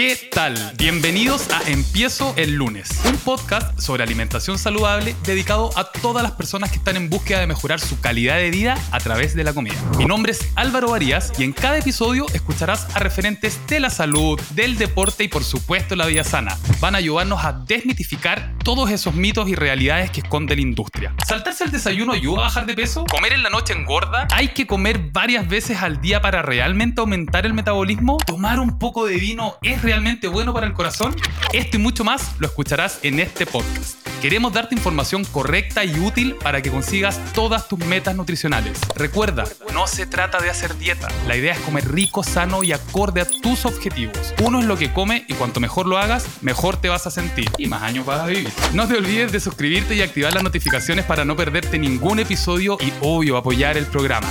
¿Qué tal? Bienvenidos a Empiezo el lunes, un podcast sobre alimentación saludable dedicado a todas las personas que están en búsqueda de mejorar su calidad de vida a través de la comida. Mi nombre es Álvaro Varías y en cada episodio escucharás a referentes de la salud, del deporte y por supuesto la vida sana. Van a ayudarnos a desmitificar todos esos mitos y realidades que esconde la industria. ¿Saltarse el desayuno ayuda a bajar de peso? ¿Comer en la noche engorda? ¿Hay que comer varias veces al día para realmente aumentar el metabolismo? ¿Tomar un poco de vino es realmente bueno para el corazón? Esto y mucho más lo escucharás en este podcast. Queremos darte información correcta y útil para que consigas todas tus metas nutricionales. Recuerda, no se trata de hacer dieta. La idea es comer rico, sano y acorde a tus objetivos. Uno es lo que come y cuanto mejor lo hagas, mejor te vas a sentir y más años vas a vivir. No te olvides de suscribirte y activar las notificaciones para no perderte ningún episodio y obvio apoyar el programa.